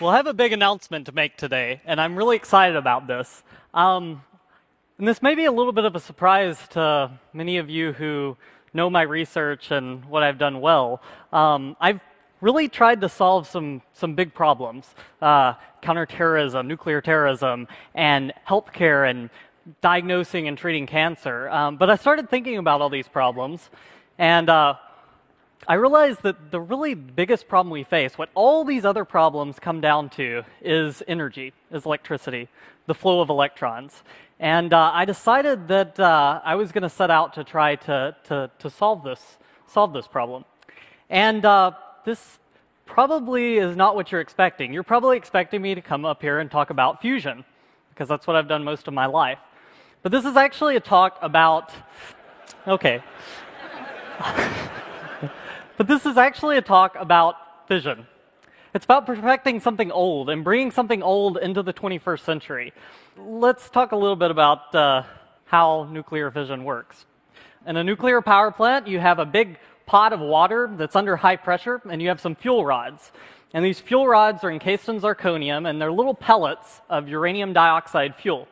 Well, I have a big announcement to make today, and I'm really excited about this. Um, and this may be a little bit of a surprise to many of you who know my research and what I've done well. Um, I've really tried to solve some, some big problems uh, counterterrorism, nuclear terrorism, and healthcare, and diagnosing and treating cancer. Um, but I started thinking about all these problems, and uh, I realized that the really biggest problem we face, what all these other problems come down to, is energy, is electricity, the flow of electrons. And uh, I decided that uh, I was going to set out to try to, to, to, solve, this, solve this problem. And uh, this probably is not what you're expecting. You're probably expecting me to come up here and talk about fusion, because that's what I've done most of my life. But this is actually a talk about. Okay. but this is actually a talk about fission. It's about perfecting something old and bringing something old into the 21st century. Let's talk a little bit about uh, how nuclear fission works. In a nuclear power plant, you have a big pot of water that's under high pressure, and you have some fuel rods. And these fuel rods are encased in zirconium, and they're little pellets of uranium dioxide fuel.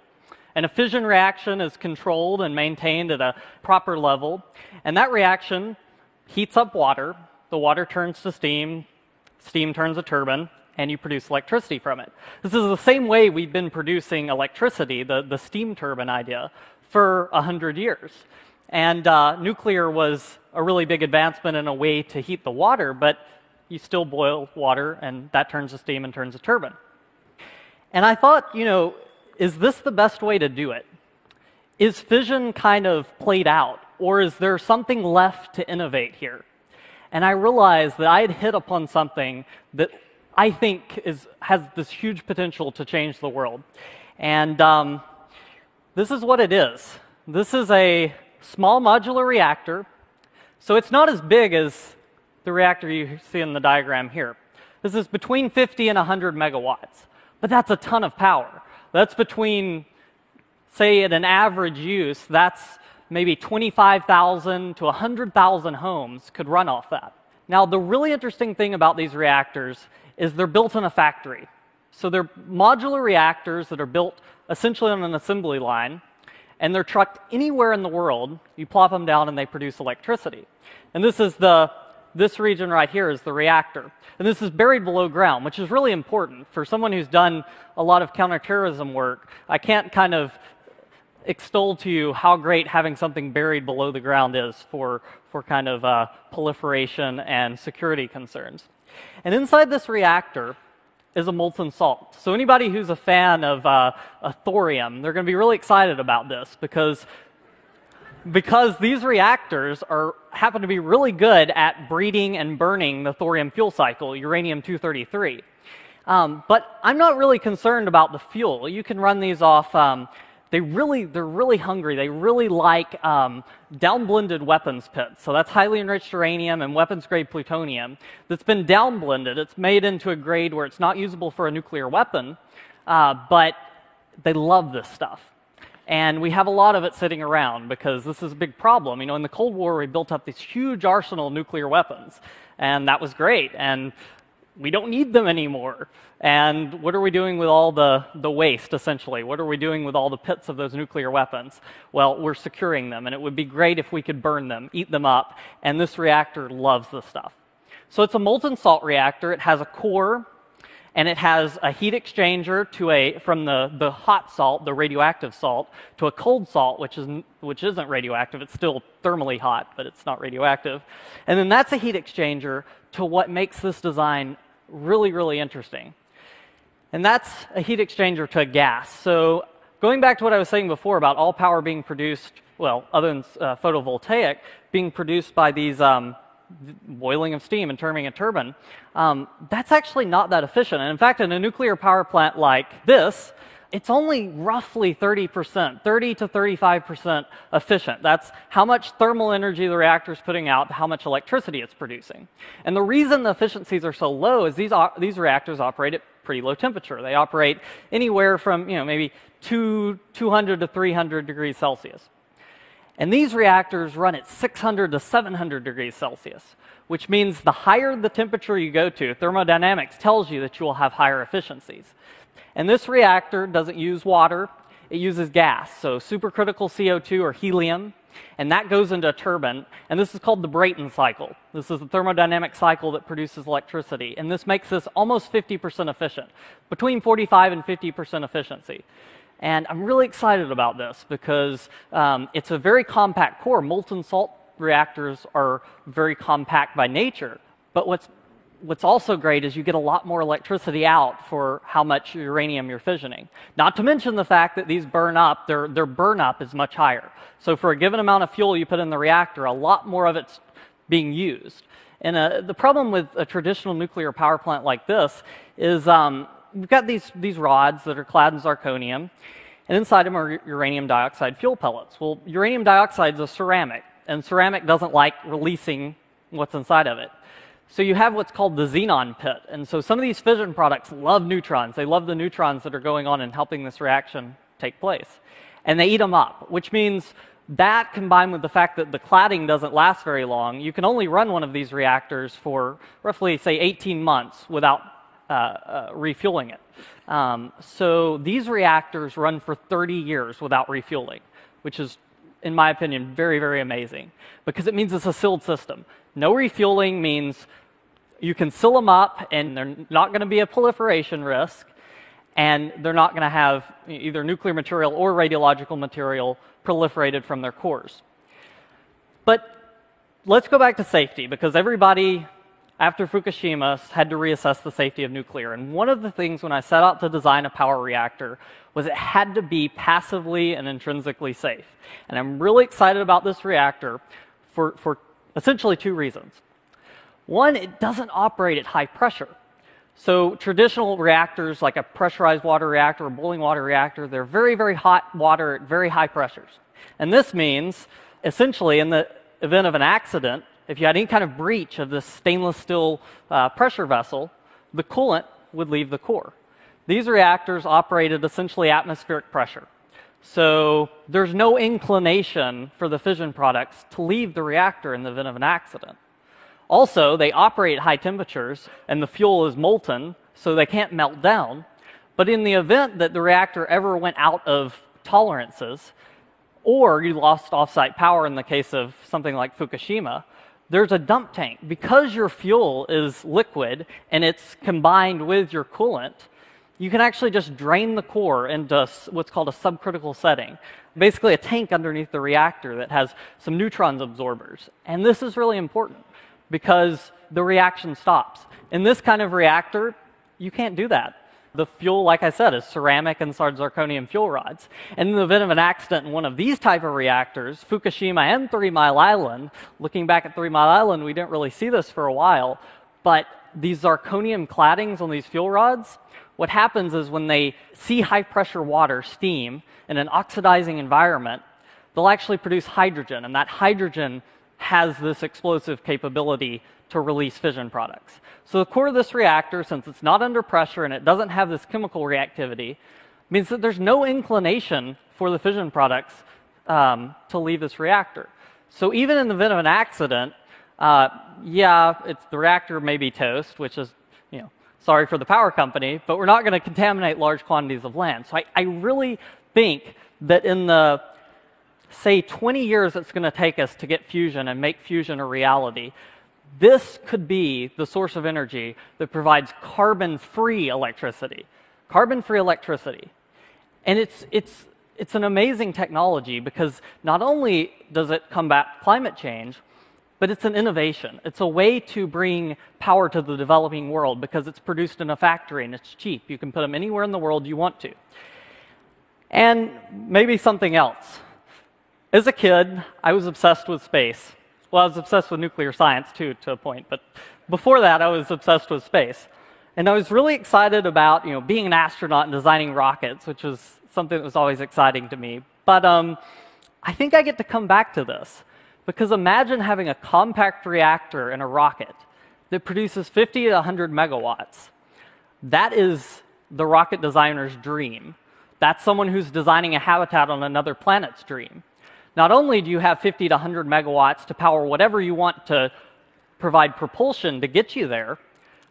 And a fission reaction is controlled and maintained at a proper level. And that reaction heats up water. The water turns to steam, steam turns a turbine, and you produce electricity from it. This is the same way we've been producing electricity, the, the steam turbine idea, for 100 years. And uh, nuclear was a really big advancement in a way to heat the water, but you still boil water, and that turns to steam and turns a turbine. And I thought, you know, is this the best way to do it? Is fission kind of played out, or is there something left to innovate here? And I realized that I had hit upon something that I think is, has this huge potential to change the world. And um, this is what it is this is a small modular reactor. So it's not as big as the reactor you see in the diagram here. This is between 50 and 100 megawatts, but that's a ton of power. That's between, say, at an average use, that's maybe 25,000 to 100,000 homes could run off that. Now, the really interesting thing about these reactors is they're built in a factory. So they're modular reactors that are built essentially on an assembly line, and they're trucked anywhere in the world. You plop them down and they produce electricity. And this is the this region right here is the reactor. And this is buried below ground, which is really important. For someone who's done a lot of counterterrorism work, I can't kind of extol to you how great having something buried below the ground is for, for kind of uh, proliferation and security concerns. And inside this reactor is a molten salt. So anybody who's a fan of, uh, thorium, they're going to be really excited about this because because these reactors are, happen to be really good at breeding and burning the thorium fuel cycle, uranium 233. Um, but I'm not really concerned about the fuel. You can run these off um, they really, they're really hungry. They really like um, downblended weapons pits. So that's highly enriched uranium and weapons grade plutonium that's been downblended. It's made into a grade where it's not usable for a nuclear weapon, uh, but they love this stuff. And we have a lot of it sitting around because this is a big problem. You know, in the Cold War, we built up this huge arsenal of nuclear weapons, and that was great. And we don't need them anymore. And what are we doing with all the, the waste, essentially? What are we doing with all the pits of those nuclear weapons? Well, we're securing them, and it would be great if we could burn them, eat them up, and this reactor loves this stuff. So it's a molten salt reactor. It has a core, and it has a heat exchanger to a, from the, the hot salt, the radioactive salt, to a cold salt, which, is, which isn't radioactive. It's still thermally hot, but it's not radioactive. And then that's a heat exchanger to what makes this design really, really interesting. And that's a heat exchanger to a gas. So going back to what I was saying before about all power being produced, well, other than uh, photovoltaic, being produced by these um, boiling of steam and turning a turbine, um, that's actually not that efficient. And in fact, in a nuclear power plant like this, it's only roughly 30%, 30 to 35% efficient. That's how much thermal energy the reactor is putting out, how much electricity it's producing. And the reason the efficiencies are so low is these, these reactors operate at pretty low temperature. They operate anywhere from, you know, maybe two, 200 to 300 degrees Celsius. And these reactors run at 600 to 700 degrees Celsius, which means the higher the temperature you go to, thermodynamics tells you that you will have higher efficiencies. And this reactor doesn't use water, it uses gas, so supercritical CO2 or helium, and that goes into a turbine, and this is called the Brayton cycle. This is the thermodynamic cycle that produces electricity, and this makes this almost 50% efficient, between 45 and 50% efficiency. And I'm really excited about this because um, it's a very compact core. Molten salt reactors are very compact by nature, but what's what's also great is you get a lot more electricity out for how much uranium you're fissioning. Not to mention the fact that these burn up, their, their burn up is much higher. So for a given amount of fuel you put in the reactor, a lot more of it's being used. And uh, the problem with a traditional nuclear power plant like this is um, we've got these, these rods that are clad in zirconium, and inside them are uranium dioxide fuel pellets. Well, uranium dioxide is a ceramic, and ceramic doesn't like releasing what's inside of it. So you have what's called the xenon pit. And so some of these fission products love neutrons. They love the neutrons that are going on and helping this reaction take place. And they eat them up, which means that combined with the fact that the cladding doesn't last very long, you can only run one of these reactors for roughly, say, 18 months without uh, uh, refueling it. Um, so these reactors run for 30 years without refueling, which is, in my opinion, very, very amazing because it means it's a sealed system. No refueling means you can seal them up and they're not going to be a proliferation risk and they're not going to have either nuclear material or radiological material proliferated from their cores. But let's go back to safety because everybody after Fukushima had to reassess the safety of nuclear. And one of the things when I set out to design a power reactor was it had to be passively and intrinsically safe. And I'm really excited about this reactor for, for essentially two reasons. One, it doesn't operate at high pressure. So traditional reactors, like a pressurized water reactor or boiling water reactor, they're very, very hot water at very high pressures. And this means, essentially, in the event of an accident, if you had any kind of breach of this stainless steel uh, pressure vessel, the coolant would leave the core. These reactors operate at essentially atmospheric pressure. So there's no inclination for the fission products to leave the reactor in the event of an accident. Also, they operate at high temperatures and the fuel is molten, so they can't melt down. But in the event that the reactor ever went out of tolerances, or you lost offsite power in the case of something like Fukushima, there's a dump tank. Because your fuel is liquid and it's combined with your coolant, you can actually just drain the core into what's called a subcritical setting. Basically, a tank underneath the reactor that has some neutrons absorbers. And this is really important because the reaction stops. In this kind of reactor, you can't do that. The fuel, like I said, is ceramic and zirconium fuel rods. And in the event of an accident in one of these type of reactors, Fukushima and Three Mile Island, looking back at Three Mile Island, we didn't really see this for a while, but these zirconium claddings on these fuel rods, what happens is when they see high pressure water, steam, in an oxidizing environment, they'll actually produce hydrogen, and that hydrogen has this explosive capability to release fission products. So the core of this reactor, since it's not under pressure and it doesn't have this chemical reactivity, means that there's no inclination for the fission products um, to leave this reactor. So even in the event of an accident, uh, yeah, it's the reactor may be toast, which is you know, Sorry for the power company, but we're not going to contaminate large quantities of land. So I, I really think that in the, say, 20 years it's going to take us to get fusion and make fusion a reality, this could be the source of energy that provides carbon free electricity. Carbon free electricity. And it's, it's, it's an amazing technology because not only does it combat climate change, but it's an innovation. It's a way to bring power to the developing world because it's produced in a factory and it's cheap. You can put them anywhere in the world you want to. And maybe something else. As a kid, I was obsessed with space. Well, I was obsessed with nuclear science too, to a point, but before that, I was obsessed with space. And I was really excited about, you know, being an astronaut and designing rockets, which was something that was always exciting to me. But um, I think I get to come back to this because imagine having a compact reactor in a rocket that produces 50 to 100 megawatts. That is the rocket designer's dream. That's someone who's designing a habitat on another planet's dream. Not only do you have 50 to 100 megawatts to power whatever you want to provide propulsion to get you there,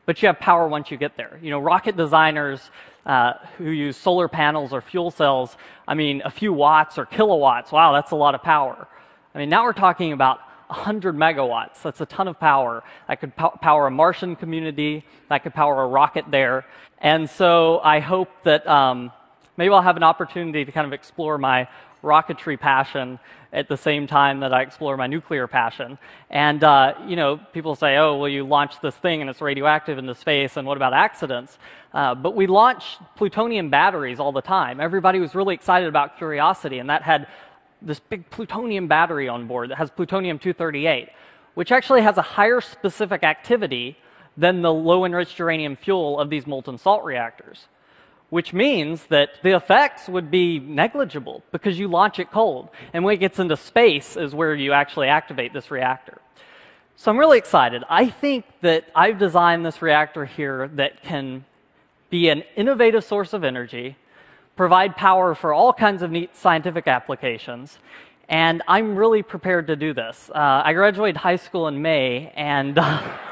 but you have power once you get there. You know, rocket designers uh, who use solar panels or fuel cells, I mean, a few watts or kilowatts, wow, that's a lot of power. I mean, now we're talking about 100 megawatts. That's a ton of power. That could po- power a Martian community. That could power a rocket there. And so I hope that um, maybe I'll have an opportunity to kind of explore my rocketry passion at the same time that I explore my nuclear passion. And, uh, you know, people say, oh, well, you launched this thing and it's radioactive into space, and what about accidents? Uh, but we launch plutonium batteries all the time. Everybody was really excited about Curiosity, and that had this big plutonium battery on board that has plutonium 238, which actually has a higher specific activity than the low enriched uranium fuel of these molten salt reactors which means that the effects would be negligible because you launch it cold. And when it gets into space is where you actually activate this reactor. So I'm really excited. I think that I've designed this reactor here that can be an innovative source of energy, provide power for all kinds of neat scientific applications, and I'm really prepared to do this. Uh, I graduated high school in May, and.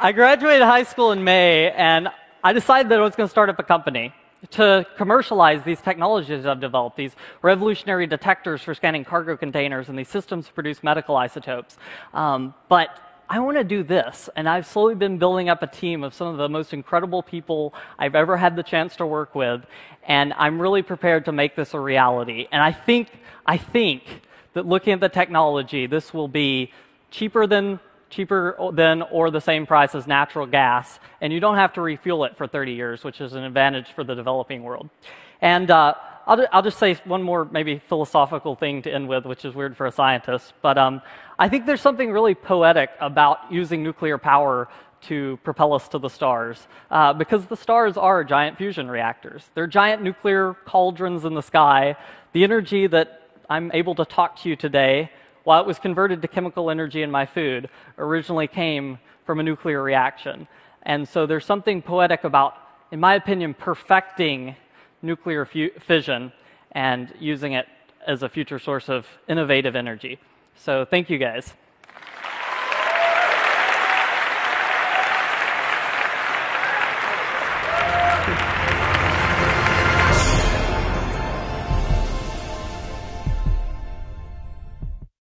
I graduated high school in May, and I decided that I was going to start up a company to commercialize these technologies I've developed, these revolutionary detectors for scanning cargo containers and these systems to produce medical isotopes. Um, but I want to do this, and I've slowly been building up a team of some of the most incredible people I've ever had the chance to work with, and I'm really prepared to make this a reality. And I think, I think that looking at the technology, this will be cheaper than cheaper than or the same price as natural gas, and you don't have to refuel it for 30 years, which is an advantage for the developing world. And uh, I'll, I'll, just say one more maybe philosophical thing to end with, which is weird for a scientist, but um, I think there's something really poetic about using nuclear power to propel us to the stars, uh, because the stars are giant fusion reactors. They're giant nuclear cauldrons in the sky. The energy that I'm able to talk to you today while it was converted to chemical energy in my food, originally came from a nuclear reaction. And so there's something poetic about, in my opinion, perfecting nuclear fission and using it as a future source of innovative energy. So thank you guys.